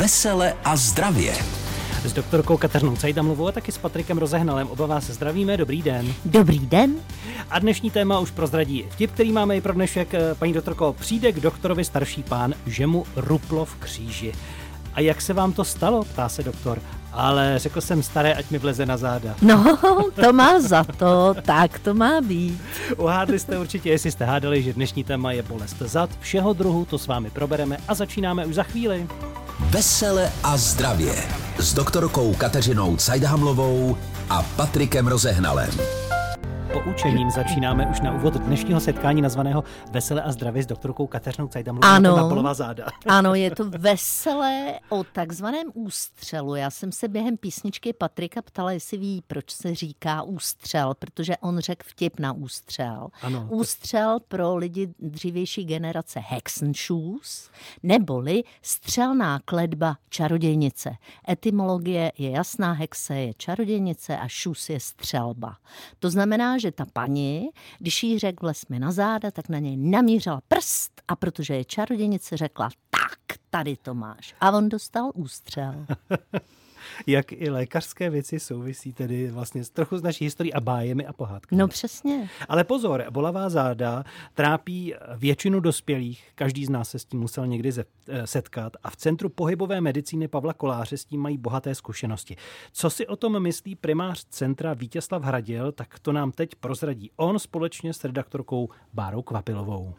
Vesele a zdravě. S doktorkou Kateřinou Cajdamlovou a taky s Patrikem Rozehnalem. Oba vás zdravíme, dobrý den. Dobrý den. A dnešní téma už prozradí vtip, který máme i pro dnešek. Paní doktorko, přijde k doktorovi starší pán, že mu ruplo v kříži. A jak se vám to stalo, ptá se doktor. Ale řekl jsem staré, ať mi vleze na záda. No, to má za to, tak to má být. Uhádli jste určitě, jestli jste hádali, že dnešní téma je bolest zad. Všeho druhu to s vámi probereme a začínáme už za chvíli. Vesele a zdravě. S doktorkou Kateřinou Cajdhamlovou a Patrikem Rozehnalem poučením začínáme už na úvod dnešního setkání nazvaného Veselé a zdravě s doktorkou Kateřinou Cajdamlovou ano, na polová záda. Ano, je to veselé o takzvaném ústřelu. Já jsem se během písničky Patrika ptala, jestli ví, proč se říká ústřel, protože on řekl vtip na ústřel. Ano, ústřel pro lidi dřívější generace Hexenshoes, neboli střelná kledba čarodějnice. Etymologie je jasná, hexe je čarodějnice a šus je střelba. To znamená, že ta paní, když jí řekl mi na záda, tak na něj namířila prst a protože je čarodějnice, řekla tak, tady to máš. A on dostal ústřel. jak i lékařské věci souvisí tedy vlastně trochu s naší historií a bájemi a pohádkami. No přesně. Ale pozor, bolavá záda trápí většinu dospělých, každý z nás se s tím musel někdy eh, setkat a v Centru pohybové medicíny Pavla Koláře s tím mají bohaté zkušenosti. Co si o tom myslí primář centra Vítězslav Hradil, tak to nám teď prozradí on společně s redaktorkou Bárou Kvapilovou.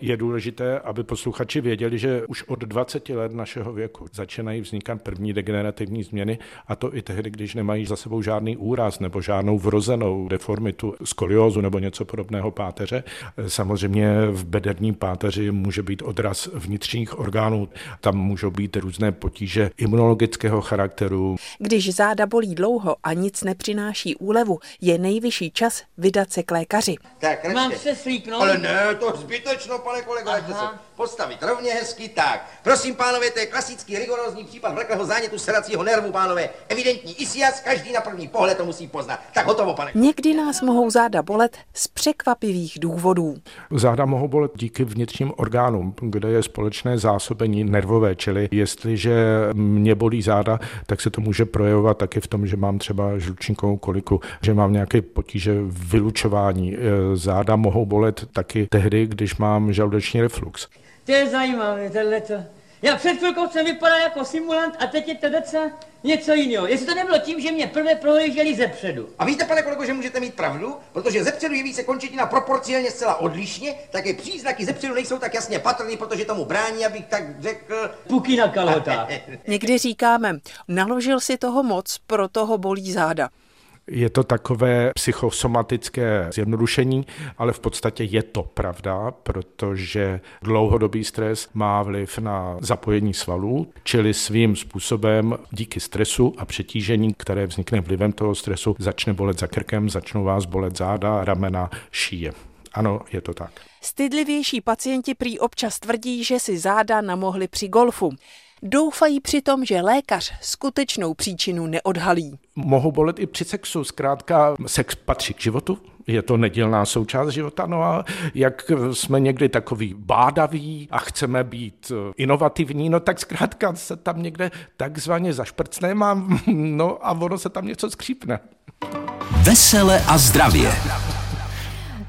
Je důležité, aby posluchači věděli, že už od 20 let našeho věku začínají vznikat první degenerativní změny, a to i tehdy, když nemají za sebou žádný úraz nebo žádnou vrozenou deformitu, skoliózu nebo něco podobného páteře. Samozřejmě v bederním páteři může být odraz vnitřních orgánů, tam můžou být různé potíže imunologického charakteru. Když záda bolí dlouho a nic nepřináší úlevu, je nejvyšší čas vydat se k lékaři. Tak, Mám se slíknout? Ale ne, to zbytečně bezpečno, pane kolego, ať se postavit rovně hezky, tak. Prosím, pánové, to je klasický rigorózní případ vleklého zánětu sedacího nervu, pánové. Evidentní isias, každý na první pohled to musí poznat. Tak hotovo, pane. Někdy nás mohou záda bolet z překvapivých důvodů. Záda mohou bolet díky vnitřním orgánům, kde je společné zásobení nervové, čili jestliže mě bolí záda, tak se to může projevovat taky v tom, že mám třeba žlučníkovou koliku, že mám nějaké potíže vylučování. E, záda mohou bolet taky tehdy, když mám žaludeční reflux. To je zajímavé, tohleto. Já před chvilkou jsem vypadal jako simulant a teď je to docela něco jiného. Jestli to nebylo tím, že mě prvé prohlíželi ze předu. A víte, pane kolego, že můžete mít pravdu? Protože ze předu jeví se končetina proporcionálně zcela odlišně, tak je příznaky ze předu nejsou tak jasně patrný, protože tomu brání, abych tak řekl... Puky na kalhotách. Někdy říkáme, naložil si toho moc, proto ho bolí záda. Je to takové psychosomatické zjednodušení, ale v podstatě je to pravda, protože dlouhodobý stres má vliv na zapojení svalů, čili svým způsobem díky stresu a přetížení, které vznikne vlivem toho stresu, začne bolet za krkem, začnou vás bolet záda, ramena, šíje. Ano, je to tak. Stydlivější pacienti prý občas tvrdí, že si záda namohli při golfu. Doufají přitom, že lékař skutečnou příčinu neodhalí. Mohou bolet i při sexu. Zkrátka, sex patří k životu, je to nedělná součást života. No a jak jsme někdy takový bádaví a chceme být inovativní, no tak zkrátka se tam někde takzvaně zašprcneme a, no a ono se tam něco skřípne. Vesele a zdravě.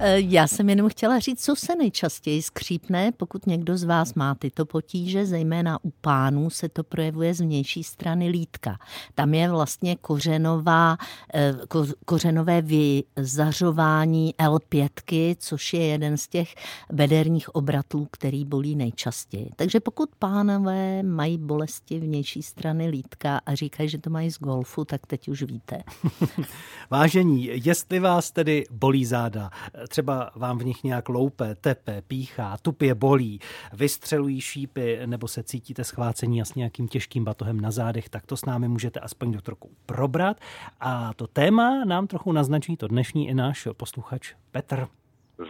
Eh, já jsem jenom chtěla říct, co se nejčastěji skřípne, pokud někdo z vás má tyto potíže, zejména u pánů se to projevuje z vnější strany lítka. Tam je vlastně kořenová, eh, ko, kořenové vyzařování L5, což je jeden z těch bederních obratů, který bolí nejčastěji. Takže pokud pánové mají bolesti vnější strany lítka a říkají, že to mají z golfu, tak teď už víte. Vážení, jestli vás tedy bolí záda, třeba vám v nich nějak loupe, tepe, píchá, tupě bolí, vystřelují šípy nebo se cítíte schvácení a s nějakým těžkým batohem na zádech, tak to s námi můžete aspoň do trochu probrat. A to téma nám trochu naznačí to dnešní i náš posluchač Petr.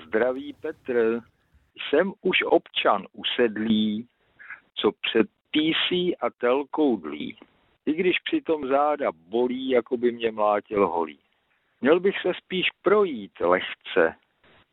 Zdraví Petr, jsem už občan usedlý, co před PC a telkou dlí. I když přitom záda bolí, jako by mě mlátil holí. Měl bych se spíš projít lehce,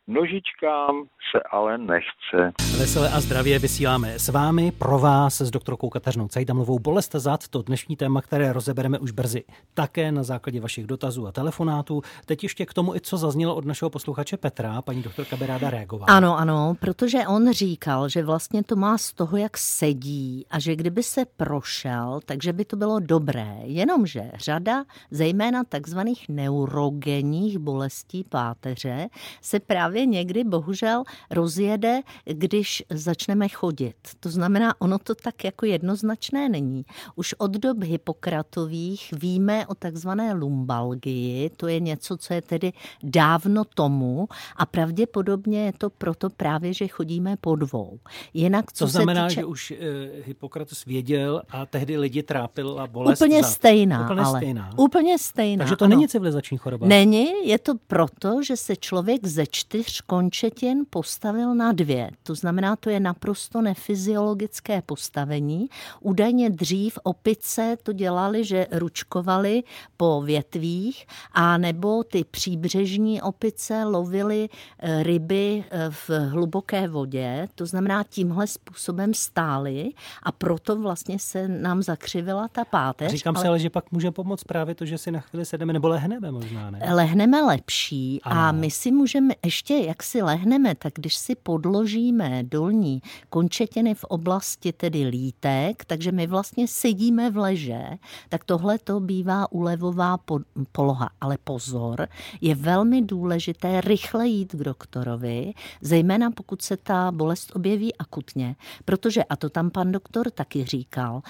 Nožičkám se ale nechce. Veselé a zdravě vysíláme s vámi, pro vás s doktorkou Kateřinou Cajdamlovou. Bolest zad, to dnešní téma, které rozebereme už brzy také na základě vašich dotazů a telefonátů. Teď ještě k tomu, i co zaznělo od našeho posluchače Petra, paní doktorka by ráda reagovala. Ano, ano, protože on říkal, že vlastně to má z toho, jak sedí a že kdyby se prošel, takže by to bylo dobré. Jenomže řada, zejména takzvaných neurogenních bolestí páteře, se právě někdy bohužel rozjede, když začneme chodit. To znamená, ono to tak jako jednoznačné není. Už od dob Hippokratových víme o takzvané lumbalgii, to je něco, co je tedy dávno tomu a pravděpodobně je to proto právě, že chodíme po dvou. Jinak, co to znamená, týče... že už uh, Hippokrates věděl a tehdy lidi trápila bolest Úplně zad. stejná, Úplně ale. stejná. Úplně stejná. Takže to ano. není civilizační choroba. Není, je to proto, že se člověk ze čtyř končetin postavil na dvě. To znamená, to je naprosto nefyziologické postavení. Údajně dřív opice to dělali, že ručkovali po větvích a nebo ty příbřežní opice lovily eh, ryby eh, v hluboké vodě. To znamená, tímhle způsobem stály a proto vlastně se nám zakřivila ta páteř. Říkám ale... si ale, že pak může pomoct právě to, že si na chvíli sedeme nebo lehneme možná, ne? Lehneme lepší ano. a my si můžeme ještě, jak si lehneme, tak když si podložíme dolní končetiny v oblasti tedy lítek, takže my vlastně sedíme v leže, tak tohle to bývá ulevová poloha. Ale pozor, je velmi důležité rychle jít k doktorovi, zejména pokud se ta bolest objeví akutně, protože, a to tam pan doktor taky říkal,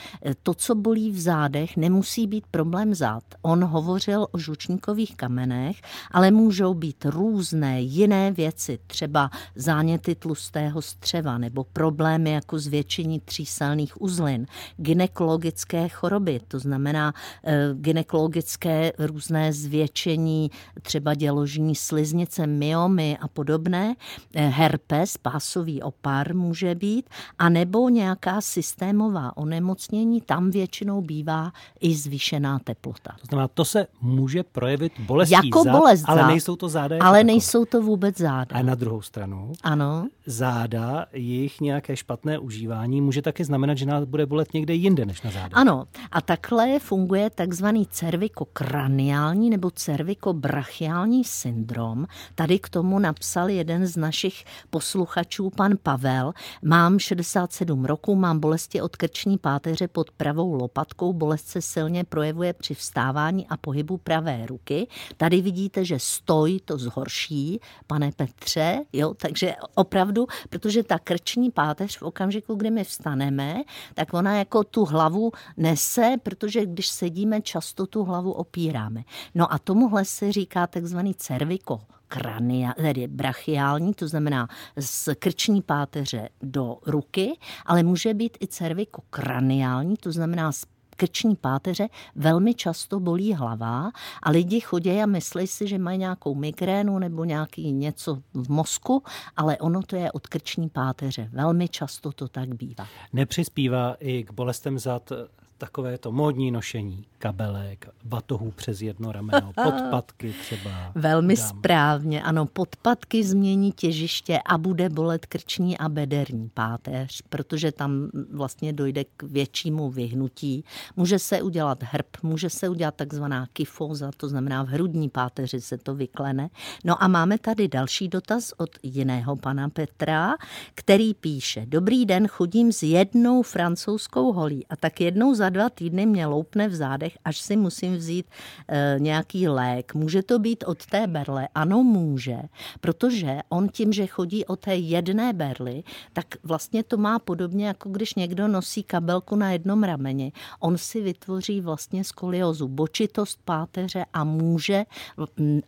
to, co bolí v zádech, nemusí být problém zad. On hovořil o žučníkových kamenech, ale můžou být různé jiné věci, třeba záněty tlustého střeva nebo problémy jako zvětšení tříselných uzlin, gynekologické choroby, to znamená e, gynekologické různé zvětšení, třeba děložní sliznice, myomy a podobné, e, herpes, pásový opar může být, anebo nějaká systémová onemocnění, tam většinou bývá i zvýšená teplota. To znamená, to se může projevit bolestí jako zad, bolest ale nejsou to záda. Ale jako nejsou to vůbec záda. A na druhou stranu, ano. záda, jejich nějaké špatné užívání může taky znamenat, že nás bude bolet někde jinde než na záda. Ano, a takhle funguje takzvaný cervikokraniální nebo cervikobrachiální syndrom. Tady k tomu napsal jeden z našich posluchačů, pan Pavel. Mám 67 roků, mám bolesti od krční páteře pod pravou lopatkou, bolest se silně projevuje při vstávání a pohybu pravé ruky. Tady vidíte, že stoj to zhorší, pane Petře, jo, takže opravdu, protože ta krční páteř v okamžiku, kdy my vstaneme, tak ona jako tu hlavu nese, protože když sedíme, často tu hlavu opíráme. No a tomuhle se říká takzvaný cerviko krania, tedy brachiální, to znamená z krční páteře do ruky, ale může být i cervikokraniální, to znamená z krční páteře velmi často bolí hlava a lidi chodí a myslí si, že mají nějakou migrénu nebo nějaký něco v mozku, ale ono to je od krční páteře. Velmi často to tak bývá. Nepřispívá i k bolestem zad takové to módní nošení kabelek, batohů přes jedno rameno, podpatky třeba. Velmi dám. správně, ano, podpatky změní těžiště a bude bolet krční a bederní páteř, protože tam vlastně dojde k většímu vyhnutí. Může se udělat hrb, může se udělat takzvaná kyfoza, to znamená v hrudní páteři se to vyklene. No a máme tady další dotaz od jiného pana Petra, který píše, dobrý den, chodím s jednou francouzskou holí a tak jednou za dva týdny mě loupne v zádech až si musím vzít e, nějaký lék. Může to být od té berle? Ano, může, protože on tím, že chodí o té jedné berly, tak vlastně to má podobně, jako když někdo nosí kabelku na jednom rameni. On si vytvoří vlastně skoliozu, bočitost páteře a může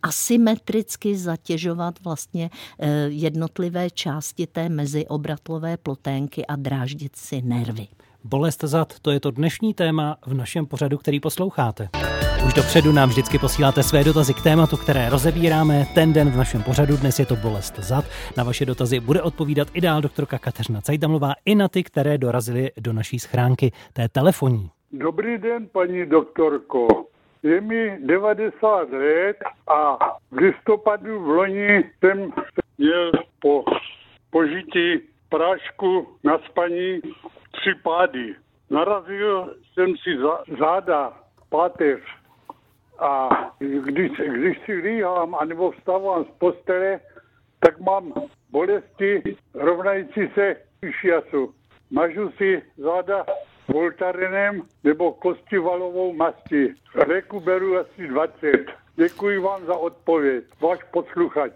asymetricky zatěžovat vlastně e, jednotlivé části té meziobratlové ploténky a dráždit si nervy. Bolest zad, to je to dnešní téma v našem pořadu, který posloucháte. Už dopředu nám vždycky posíláte své dotazy k tématu, které rozebíráme ten den v našem pořadu. Dnes je to bolest zad. Na vaše dotazy bude odpovídat i dál doktorka Kateřina Cajdamlová i na ty, které dorazily do naší schránky, té telefoní. Dobrý den, paní doktorko. je mi 90 let a v listopadu v loni jsem měl po požití prášku na spaní tři pády. Narazil jsem si za, záda, páteř a když, když si líhám anebo vstávám z postele, tak mám bolesti rovnající se šiasu. Mažu si záda voltarenem nebo kostivalovou mastí. Léku beru asi 20. Děkuji vám za odpověď. Váš posluchač.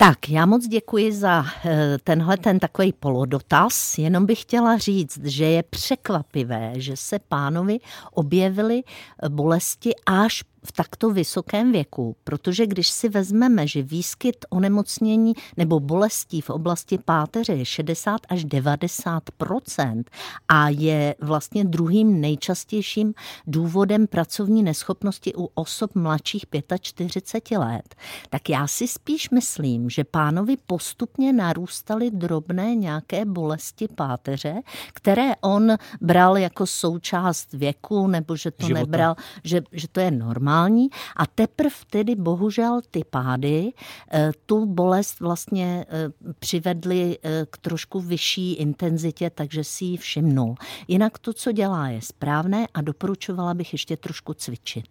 Tak, já moc děkuji za eh, tenhle ten takový polodotaz. Jenom bych chtěla říct, že je překvapivé, že se pánovi objevily bolesti až v takto vysokém věku, protože když si vezmeme, že výskyt onemocnění nebo bolestí v oblasti páteře je 60 až 90% a je vlastně druhým nejčastějším důvodem pracovní neschopnosti u osob mladších 45 let, tak já si spíš myslím, že pánovi postupně narůstaly drobné nějaké bolesti páteře, které on bral jako součást věku, nebo že to Života. nebral, že, že to je normální normální a teprve tedy bohužel ty pády eh, tu bolest vlastně eh, přivedly eh, k trošku vyšší intenzitě, takže si ji všimnul. Jinak to, co dělá, je správné a doporučovala bych ještě trošku cvičit.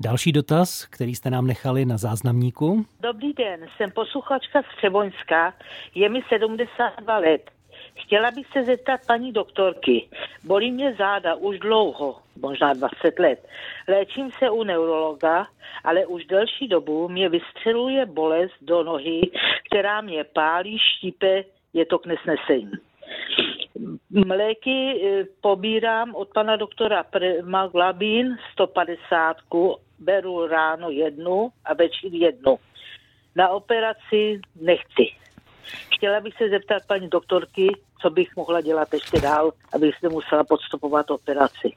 Další dotaz, který jste nám nechali na záznamníku. Dobrý den, jsem posluchačka z Třeboňska, je mi 72 let. Chtěla bych se zeptat paní doktorky. Bolí mě záda už dlouho, možná 20 let. Léčím se u neurologa, ale už delší dobu mě vystřeluje bolest do nohy, která mě pálí, štípe, je to k nesnesení. Mléky e, pobírám od pana doktora Premaglabin 150, beru ráno jednu a večer jednu. Na operaci nechci. Chtěla bych se zeptat paní doktorky, co bych mohla dělat ještě dál, abych se musela podstupovat operaci.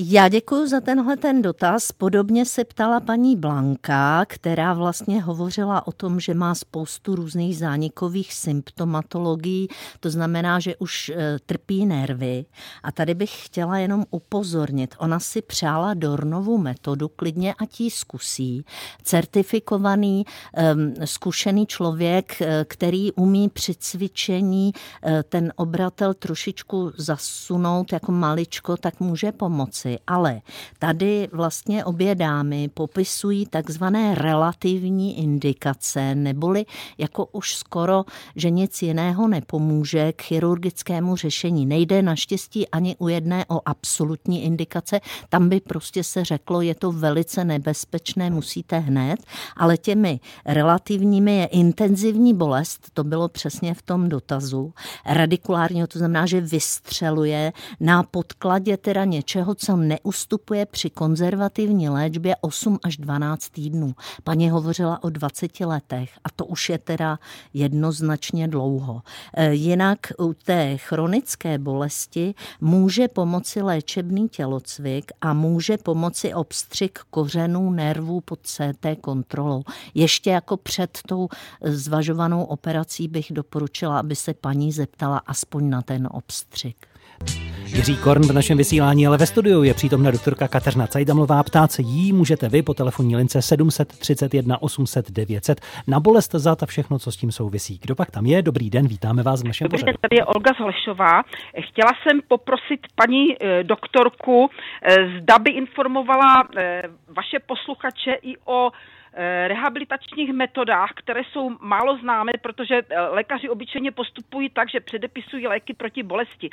Já děkuji za tenhle ten dotaz. Podobně se ptala paní Blanka, která vlastně hovořila o tom, že má spoustu různých zánikových symptomatologií, to znamená, že už e, trpí nervy. A tady bych chtěla jenom upozornit, ona si přála Dornovu metodu, klidně a ji zkusí. Certifikovaný, zkušený člověk, e, který umí při cvičení e, ten obratel trošičku zasunout jako maličko, tak může pomoci pomoci, ale tady vlastně obě dámy popisují takzvané relativní indikace, neboli jako už skoro, že nic jiného nepomůže k chirurgickému řešení. Nejde naštěstí ani u jedné o absolutní indikace, tam by prostě se řeklo, je to velice nebezpečné, musíte hned, ale těmi relativními je intenzivní bolest, to bylo přesně v tom dotazu, radikulárního, to znamená, že vystřeluje na podkladě teda něčeho, co neustupuje při konzervativní léčbě 8 až 12 týdnů. Paní hovořila o 20 letech a to už je teda jednoznačně dlouho. E, jinak u té chronické bolesti může pomoci léčebný tělocvik a může pomoci obstřik kořenů nervů pod CT kontrolou. Ještě jako před tou zvažovanou operací bych doporučila, aby se paní zeptala aspoň na ten obstřik. Jiří Korn v našem vysílání, ale ve studiu je přítomna doktorka Kateřina Cajdamlová. Ptát se jí můžete vy po telefonní lince 731 800 900 na bolest zad a všechno, co s tím souvisí. Kdo pak tam je? Dobrý den, vítáme vás v našem Dobrý pořadu. den, tady je Olga Zhlešová. Chtěla jsem poprosit paní e, doktorku, e, zda by informovala e, vaše posluchače i o rehabilitačních metodách, které jsou málo známé, protože lékaři obyčejně postupují tak, že předepisují léky proti bolesti.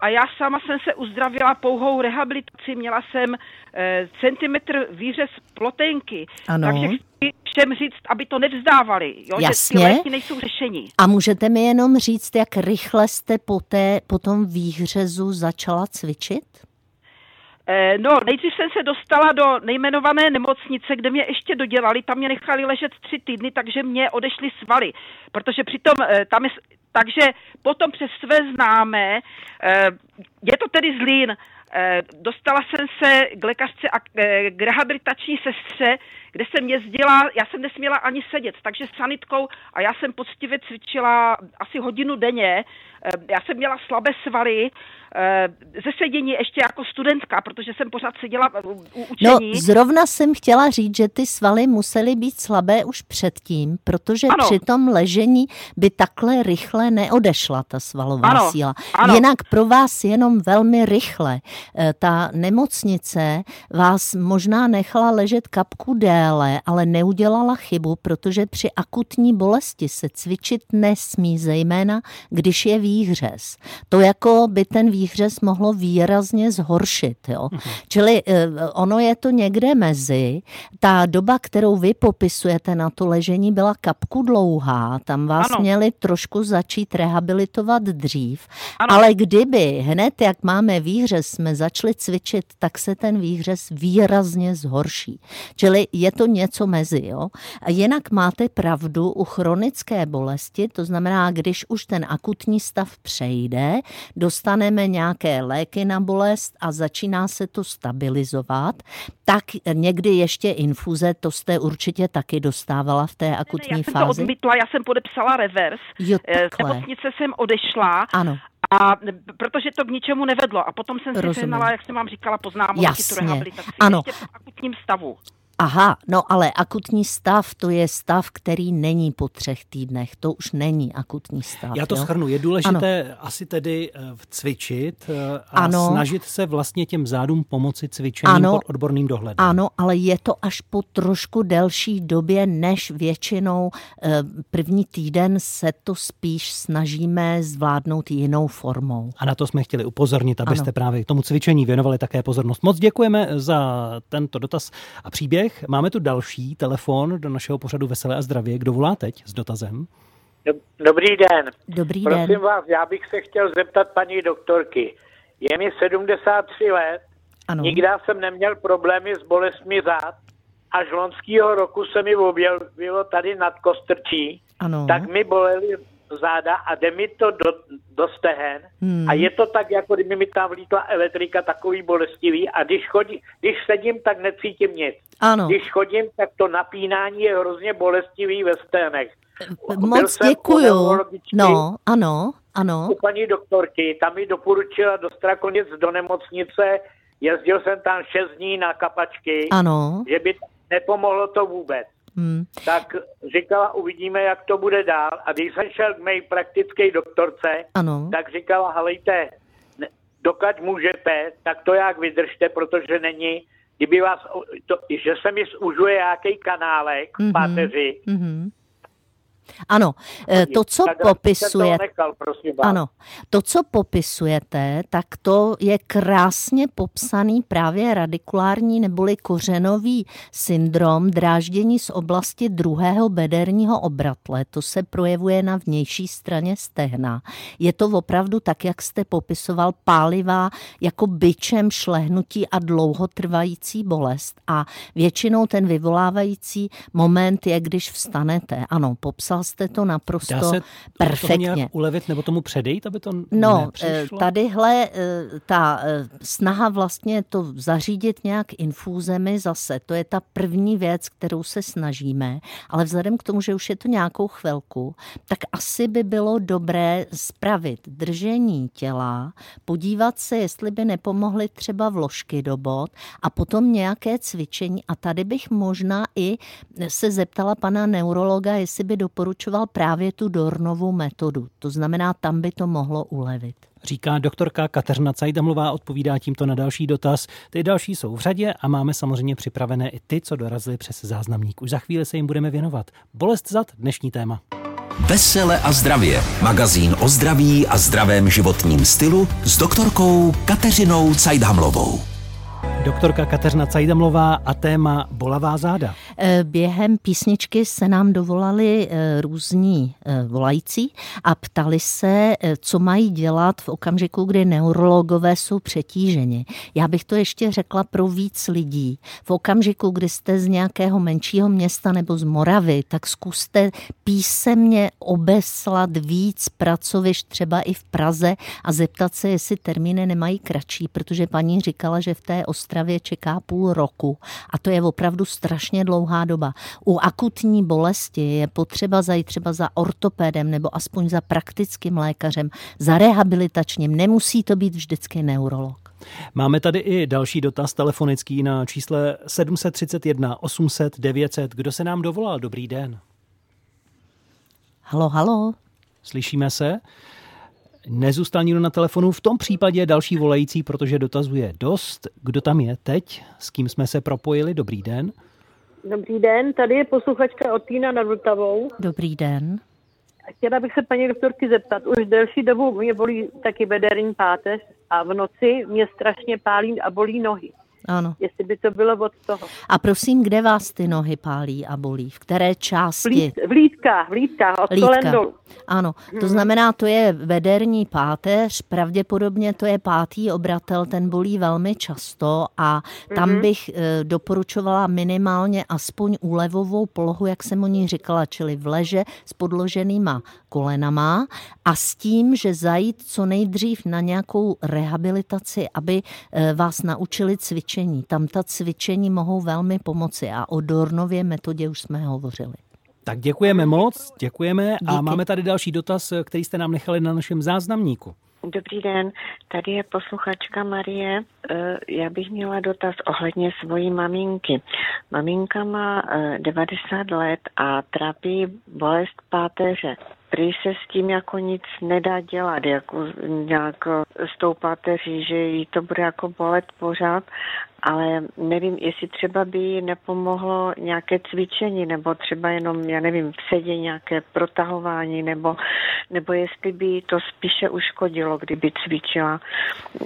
A já sama jsem se uzdravila pouhou rehabilitaci, měla jsem e, centimetr výřez plotenky. Ano. Takže chci všem říct, aby to nevzdávali, jo? Jasně. že ty léky nejsou řešení. A můžete mi jenom říct, jak rychle jste po, té, po tom výhřezu začala cvičit? Eh, no, nejdřív jsem se dostala do nejmenované nemocnice, kde mě ještě dodělali, tam mě nechali ležet tři týdny, takže mě odešly svaly, protože přitom eh, tam je, takže potom přes své známé, je to tedy zlín. Eh, dostala jsem se k lékařce a eh, k rehabilitační sestře, kde jsem jezdila, já jsem nesměla ani sedět, takže sanitkou a já jsem poctivě cvičila asi hodinu denně. Eh, já jsem měla slabé svaly, ze sedění ještě jako studentka, protože jsem pořád seděla u učení. No, zrovna jsem chtěla říct, že ty svaly musely být slabé už předtím, protože ano. při tom ležení by takhle rychle neodešla ta svalová ano. síla. Ano. Jinak pro vás jenom velmi rychle Eh, ta nemocnice vás možná nechala ležet kapku déle, ale neudělala chybu, protože při akutní bolesti se cvičit nesmí, zejména když je výhřez. To jako by ten výhřez mohlo výrazně zhoršit. Jo? Mhm. Čili eh, ono je to někde mezi. Ta doba, kterou vy popisujete na to ležení, byla kapku dlouhá. Tam vás ano. měli trošku začít rehabilitovat dřív. Ano. Ale kdyby hned, jak máme výhřez, jsme začali cvičit, tak se ten výhřez výrazně zhorší. Čili je to něco mezi. Jo? A jinak máte pravdu u chronické bolesti, to znamená, když už ten akutní stav přejde, dostaneme nějaké léky na bolest a začíná se to stabilizovat, tak někdy ještě infuze, to jste určitě taky dostávala v té akutní ne, ne, já jsem to odmítla, já jsem podepsala revers. Jo, eh, Z nemocnice jsem odešla. Ano. A protože to k ničemu nevedlo. A potom jsem si sehnala, jak jsem vám říkala, poznámky tu rehabilitaci. Ano. Ještě v akutním stavu. Aha, no ale akutní stav, to je stav, který není po třech týdnech. To už není akutní stav. Já to jo? schrnu. Je důležité ano. asi tedy eh, cvičit eh, a ano. snažit se vlastně těm zádům pomoci cvičením ano. pod odborným dohledem. Ano, ale je to až po trošku delší době, než většinou eh, první týden se to spíš snažíme zvládnout jinou formou. A na to jsme chtěli upozornit, abyste ano. právě tomu cvičení věnovali také pozornost. Moc děkujeme za tento dotaz a příběh příběh. Máme tu další telefon do našeho pořadu Veselé a zdravě. Kdo volá teď s dotazem? Dobrý den. Dobrý Prosím den. vás, já bych se chtěl zeptat paní doktorky. Je mi 73 let, ano. nikdy jsem neměl problémy s bolestmi zád, až loňského roku se mi objevilo tady nad Kostrčí, ano. tak mi bolely záda a jde mi to do, do stehen hmm. a je to tak, jako kdyby mi tam vlítla elektrika takový bolestivý a když, chodí, když sedím, tak necítím nic. Ano. Když chodím, tak to napínání je hrozně bolestivý ve sténech. Moc děkuju. No, ano, ano. U paní doktorky, tam mi doporučila do Strakonic do nemocnice, jezdil jsem tam šest dní na kapačky, ano. že by nepomohlo to vůbec. Hmm. Tak říkala, uvidíme, jak to bude dál. A když jsem šel k mé praktické doktorce, ano. tak říkala, halejte, dokud můžete, tak to jak vydržte, protože není, kdyby vás, to, že se mi zužuje nějaký kanálek v mm-hmm. páteři, mm-hmm. Ano, eh, to, co popisujete, ano, to, co popisujete, tak to je krásně popsaný právě radikulární neboli kořenový syndrom dráždění z oblasti druhého bederního obratle. To se projevuje na vnější straně stehna. Je to opravdu tak, jak jste popisoval, pálivá jako byčem šlehnutí a dlouhotrvající bolest. A většinou ten vyvolávající moment je, když vstanete. Ano, popsal jste to naprosto Dá se perfektně. Toho nějak ulevit nebo tomu předejít, aby to No, nepřišlo? tadyhle eh, ta eh, snaha vlastně to zařídit nějak infúzemi zase, to je ta první věc, kterou se snažíme, ale vzhledem k tomu, že už je to nějakou chvilku, tak asi by bylo dobré spravit držení těla, podívat se, jestli by nepomohly třeba vložky do bod a potom nějaké cvičení a tady bych možná i se zeptala pana neurologa, jestli by doporučil doporučoval právě tu Dornovou metodu. To znamená, tam by to mohlo ulevit. Říká doktorka Kateřina Cajdamlová, odpovídá tímto na další dotaz. Ty další jsou v řadě a máme samozřejmě připravené i ty, co dorazili přes záznamník. Už za chvíli se jim budeme věnovat. Bolest zad, dnešní téma. Vesele a zdravě. Magazín o zdraví a zdravém životním stylu s doktorkou Kateřinou Cajdhamlovou. Doktorka Kateřina Cajdamlová a téma bolavá záda. Eh, během písničky se nám dovolali eh, různí eh, volající a ptali se, co mají dělat v okamžiku, kdy neurologové jsou přetíženi. Já bych to ještě řekla pro víc lidí. V okamžiku, kdy jste z nějakého menšího města nebo z Moravy, tak zkuste písemně obeslat víc pracovišť třeba i v Praze a zeptat se, jestli termíny nemají kratší, protože paní říkala, že v té Ostravě čeká půl roku a to je opravdu strašně dlouhá doba. U akutní bolesti je potřeba zajít třeba za ortopédem nebo aspoň za praktickým lékařem, za rehabilitačním. Nemusí to být vždycky neurolog. Máme tady i další dotaz telefonický na čísle 731 800 900. Kdo se nám dovolal? Dobrý den. Halo, halo. Slyšíme se? Nezůstal nikdo na telefonu, v tom případě další volající, protože dotazuje dost. Kdo tam je teď? S kým jsme se propojili? Dobrý den. Dobrý den, tady je posluchačka Otína nad Vltavou. Dobrý den. Chtěla bych se paní doktorky zeptat, už delší dobu mě bolí taky bederní páteř a v noci mě strašně pálí a bolí nohy. Ano. Jestli by to bylo od toho. A prosím, kde vás ty nohy pálí a bolí? V které části? V lítkách, v lítkách, od Lítka. dolů. Ano, to znamená, to je vederní páteř, pravděpodobně to je pátý obratel, ten bolí velmi často a tam mm-hmm. bych e, doporučovala minimálně aspoň úlevovou polohu, jak jsem o ní říkala, čili v leže s podloženýma kolenama a s tím, že zajít co nejdřív na nějakou rehabilitaci, aby e, vás naučili cvičení. Tam ta cvičení mohou velmi pomoci a o Dornově metodě už jsme hovořili. Tak děkujeme moc, děkujeme Díky. a máme tady další dotaz, který jste nám nechali na našem záznamníku. Dobrý den, tady je posluchačka Marie. Eh, já bych měla dotaz ohledně svojí maminky. Maminka má 90 eh, let a trápí bolest páteře prý se s tím jako nic nedá dělat, jako nějak s tou pateří, že jí to bude jako bolet pořád, ale nevím, jestli třeba by jí nepomohlo nějaké cvičení, nebo třeba jenom, já nevím, v sedě nějaké protahování, nebo, nebo jestli by to spíše uškodilo, kdyby cvičila.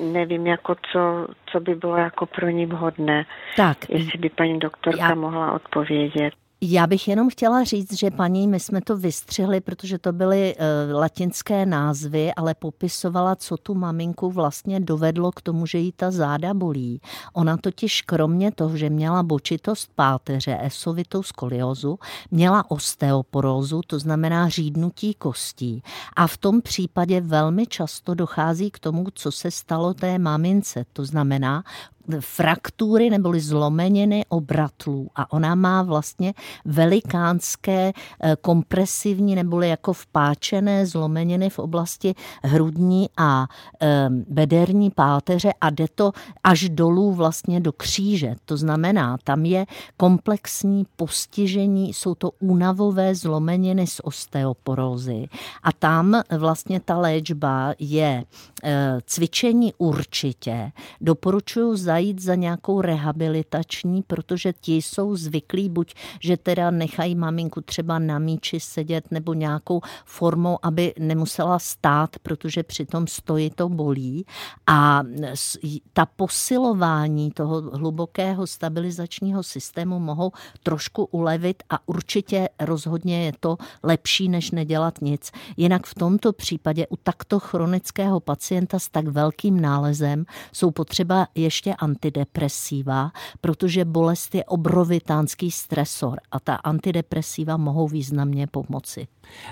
Nevím, jako co, co by bylo jako pro ní vhodné. Tak. Jestli by paní doktorka já... mohla odpovědět. Já bych jenom chtěla říct, že paní, my jsme to vystřihli, protože to byly uh, latinské názvy, ale popisovala, co tu maminku vlastně dovedlo k tomu, že jí ta záda bolí. Ona totiž kromě toho, že měla bočitost páteře, esovitou skoliozu, měla osteoporózu, to znamená řídnutí kostí. A v tom případě velmi často dochází k tomu, co se stalo té mamince. To znamená, fraktury neboli zlomeniny obratlů a ona má vlastně velikánské eh, kompresivní neboli jako vpáčené zlomeniny v oblasti hrudní a eh, bederní páteře a jde to až dolů vlastně do kříže. To znamená, tam je komplexní postižení, jsou to únavové zlomeniny z osteoporózy a tam vlastně ta léčba je eh, cvičení určitě. Doporučuji za zajít za nějakou rehabilitační, protože ti jsou zvyklí buď, že teda nechají maminku třeba na míči sedět nebo nějakou formou, aby nemusela stát, protože přitom stojí to bolí. A ta posilování toho hlubokého stabilizačního systému mohou trošku ulevit a určitě rozhodně je to lepší, než nedělat nic. Jinak v tomto případě u takto chronického pacienta s tak velkým nálezem jsou potřeba ještě antidepresiva, protože bolest je obrovitánský stresor a ta antidepresiva mohou významně pomoci.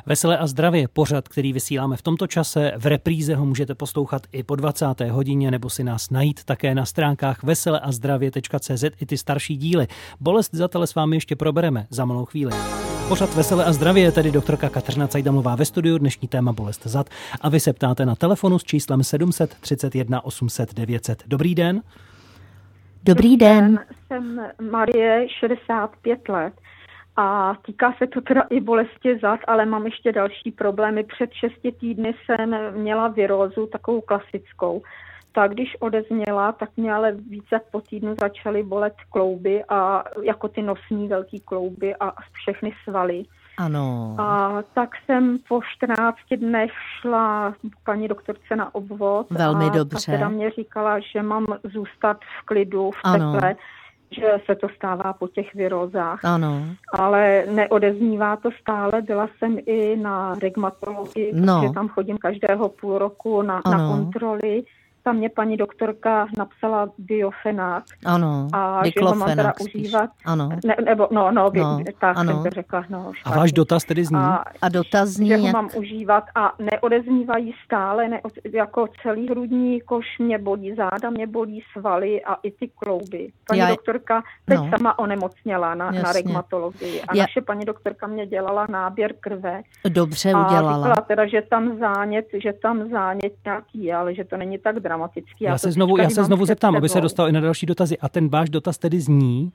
Veselé a zdravě, pořad, který vysíláme v tomto čase, v repríze ho můžete poslouchat i po 20. hodině nebo si nás najít také na stránkách veseleazdravě.cz i ty starší díly. Bolest zatele s vámi ještě probereme za malou chvíli. Pořad Veselé a zdravě, tedy doktorka Kateřina Cajdamová ve studiu, dnešní téma bolest zad. A vy se ptáte na telefonu s číslem 731 800 900. Dobrý den. Dobrý den. Jsem Marie, 65 let a týká se to teda i bolesti zad, ale mám ještě další problémy. Před šesti týdny jsem měla virózu, takovou klasickou. Tak když odezněla, tak mě ale více po týdnu začaly bolet klouby a jako ty nosní velký klouby a všechny svaly. Ano. A tak jsem po 14 dnech šla paní doktorce na obvod. Velmi a dobře. A teda mě říkala, že mám zůstat v klidu, v ano. teple že se to stává po těch virózách. Ano. Ale neodeznívá to stále. Byla jsem i na regmatologii, No. protože tam chodím každého půl roku na, na kontroly. Tam mě paní doktorka napsala biofenák. Ano, A že ho mám teda užívat. Ano. Ne, nebo, no, no, no No, tak ano. jsem to řekla. No, A váš dotaz tedy zní? A, A dotaz zní, že ho jak... mám užívat a neodeznívají stále, ne, jako celý hrudní koš mě bolí záda, mě bolí svaly a i ty klouby. Paní Já- doktorka teď no. sama onemocněla na, na regmatologii a Já- naše paní doktorka mě dělala náběr krve Dobře a udělala. říkala teda, že tam zánět, že tam zánět nějaký ale že to není tak dramatický. Já to se znovu, já se znovu zeptám, aby se dostal i na další dotazy. A ten váš dotaz tedy zní,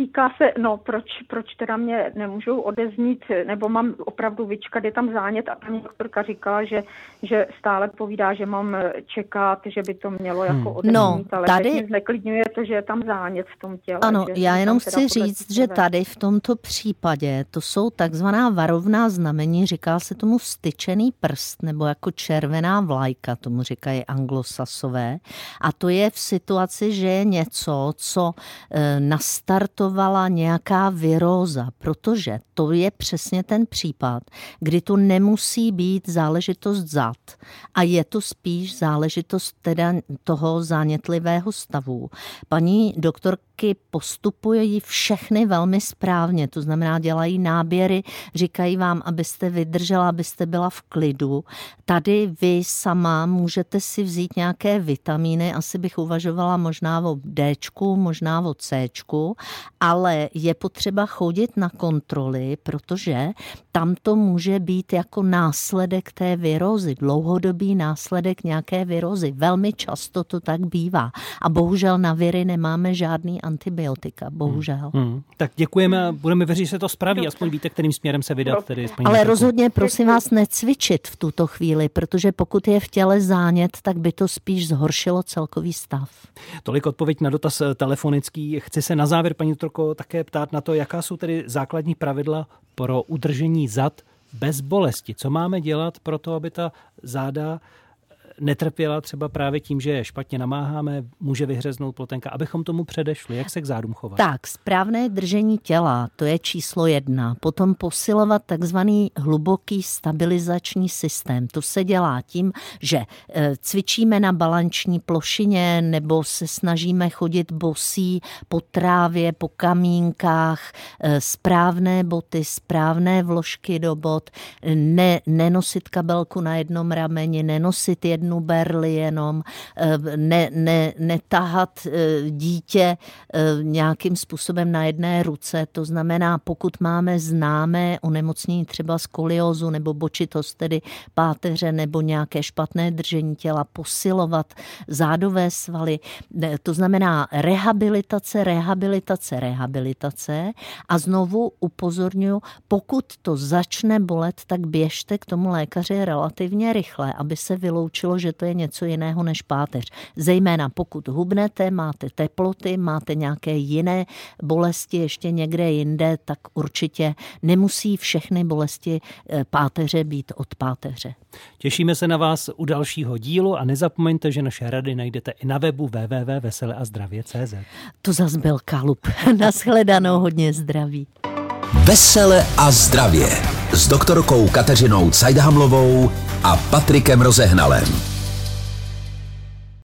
Týká se, no proč, proč teda mě nemůžou odeznít, nebo mám opravdu vyčkat, je tam zánět a paní doktorka říkala, že, že stále povídá, že mám čekat, že by to mělo jako Hmm. odeznít, No, ale tady- mě zneklidňuje to, že je tam zánět v tom těle. Ano, že já jenom chci říct, že tady v tomto případě to jsou takzvaná varovná znamení, říká se tomu styčený prst nebo jako červená vlajka, tomu říkají anglosasové. A to je v situaci, že je něco, co e, nastartovala nějaká viróza, protože to je přesně ten případ, kdy to nemusí být záležitost zad a je to spíš záležitost teda toho zánětlivého stavu. Paní doktorky postupují všechny velmi správně, to znamená dělají náběry, říkají vám, abyste vydržela, abyste byla v klidu. Tady vy sama můžete si vzít nějaké vitamíny, asi bych uvažovala možná o D, možná o C, ale je potřeba chodit na kontroly, protože tam to může být jako následek té virózy, dlouhodobý následek nějaké virózy. Velmi často to tak bývá. A bohužel na viry nemáme žádný antibiotika, bohužel. hmm, tak děkujeme a budeme věřit, že se to spraví, aspoň víte, kterým směrem se vydat. Tedy Ale doktorkou. rozhodně prosím vás necvičit v tuto chvíli, protože pokud je v těle zánět, tak by to spíš zhoršilo celkový stav. Tolik odpověď na dotaz eh, telefonický. Chci se na závěr, paní doktorko, také ptát na to, jaká jsou tedy základní pravidla pro udržení zad bez bolesti. Co máme dělat pro to, aby ta záda netrpěla třeba právě tím, že je špatně namáháme, může vyhřeznout plotenka, abychom tomu předešli. Jak se k zádům chovat? Tak, správné držení těla, to je číslo jedna. Potom posilovat takzvaný hluboký stabilizační systém. To se dělá tím, že eh, cvičíme na balanční plošině nebo se snažíme chodit bosí po trávě, po kamínkách, eh, správné boty, správné vložky do bot, ne, nenosit kabelku na jednom rameni, nenosit jednu berli jenom, eh, ne, ne, netahat eh, dítě eh, nějakým způsobem na jedné ruce. To znamená, pokud máme známé onemocnění třeba skoliózu nebo bočitost, tedy páteře nebo nějaké špatné držení těla, posilovat zádové svaly. To znamená rehabilitace, rehabilitace, rehabilitace. A znovu upozorňuji, pokud to začne bolet, tak běžte k tomu lékaři relativně rychle, aby se vyloučilo, že to je něco jiného než páteř. Zejména pokud hubnete, máte teploty, máte nějaké jiné bolesti ještě někde jinde, tak určitě nemusí všechny bolesti eh, páteře být od páteře. Těšíme se na vás u dalšího dílu a nezapomeňte, že naše rady najdete i na webu www.veseleazdravě.cz. To zas byl kalup. Naschledanou hodně zdraví. Vesele a zdravě s doktorkou Kateřinou Cajdhamlovou a Patrikem Rozehnalem.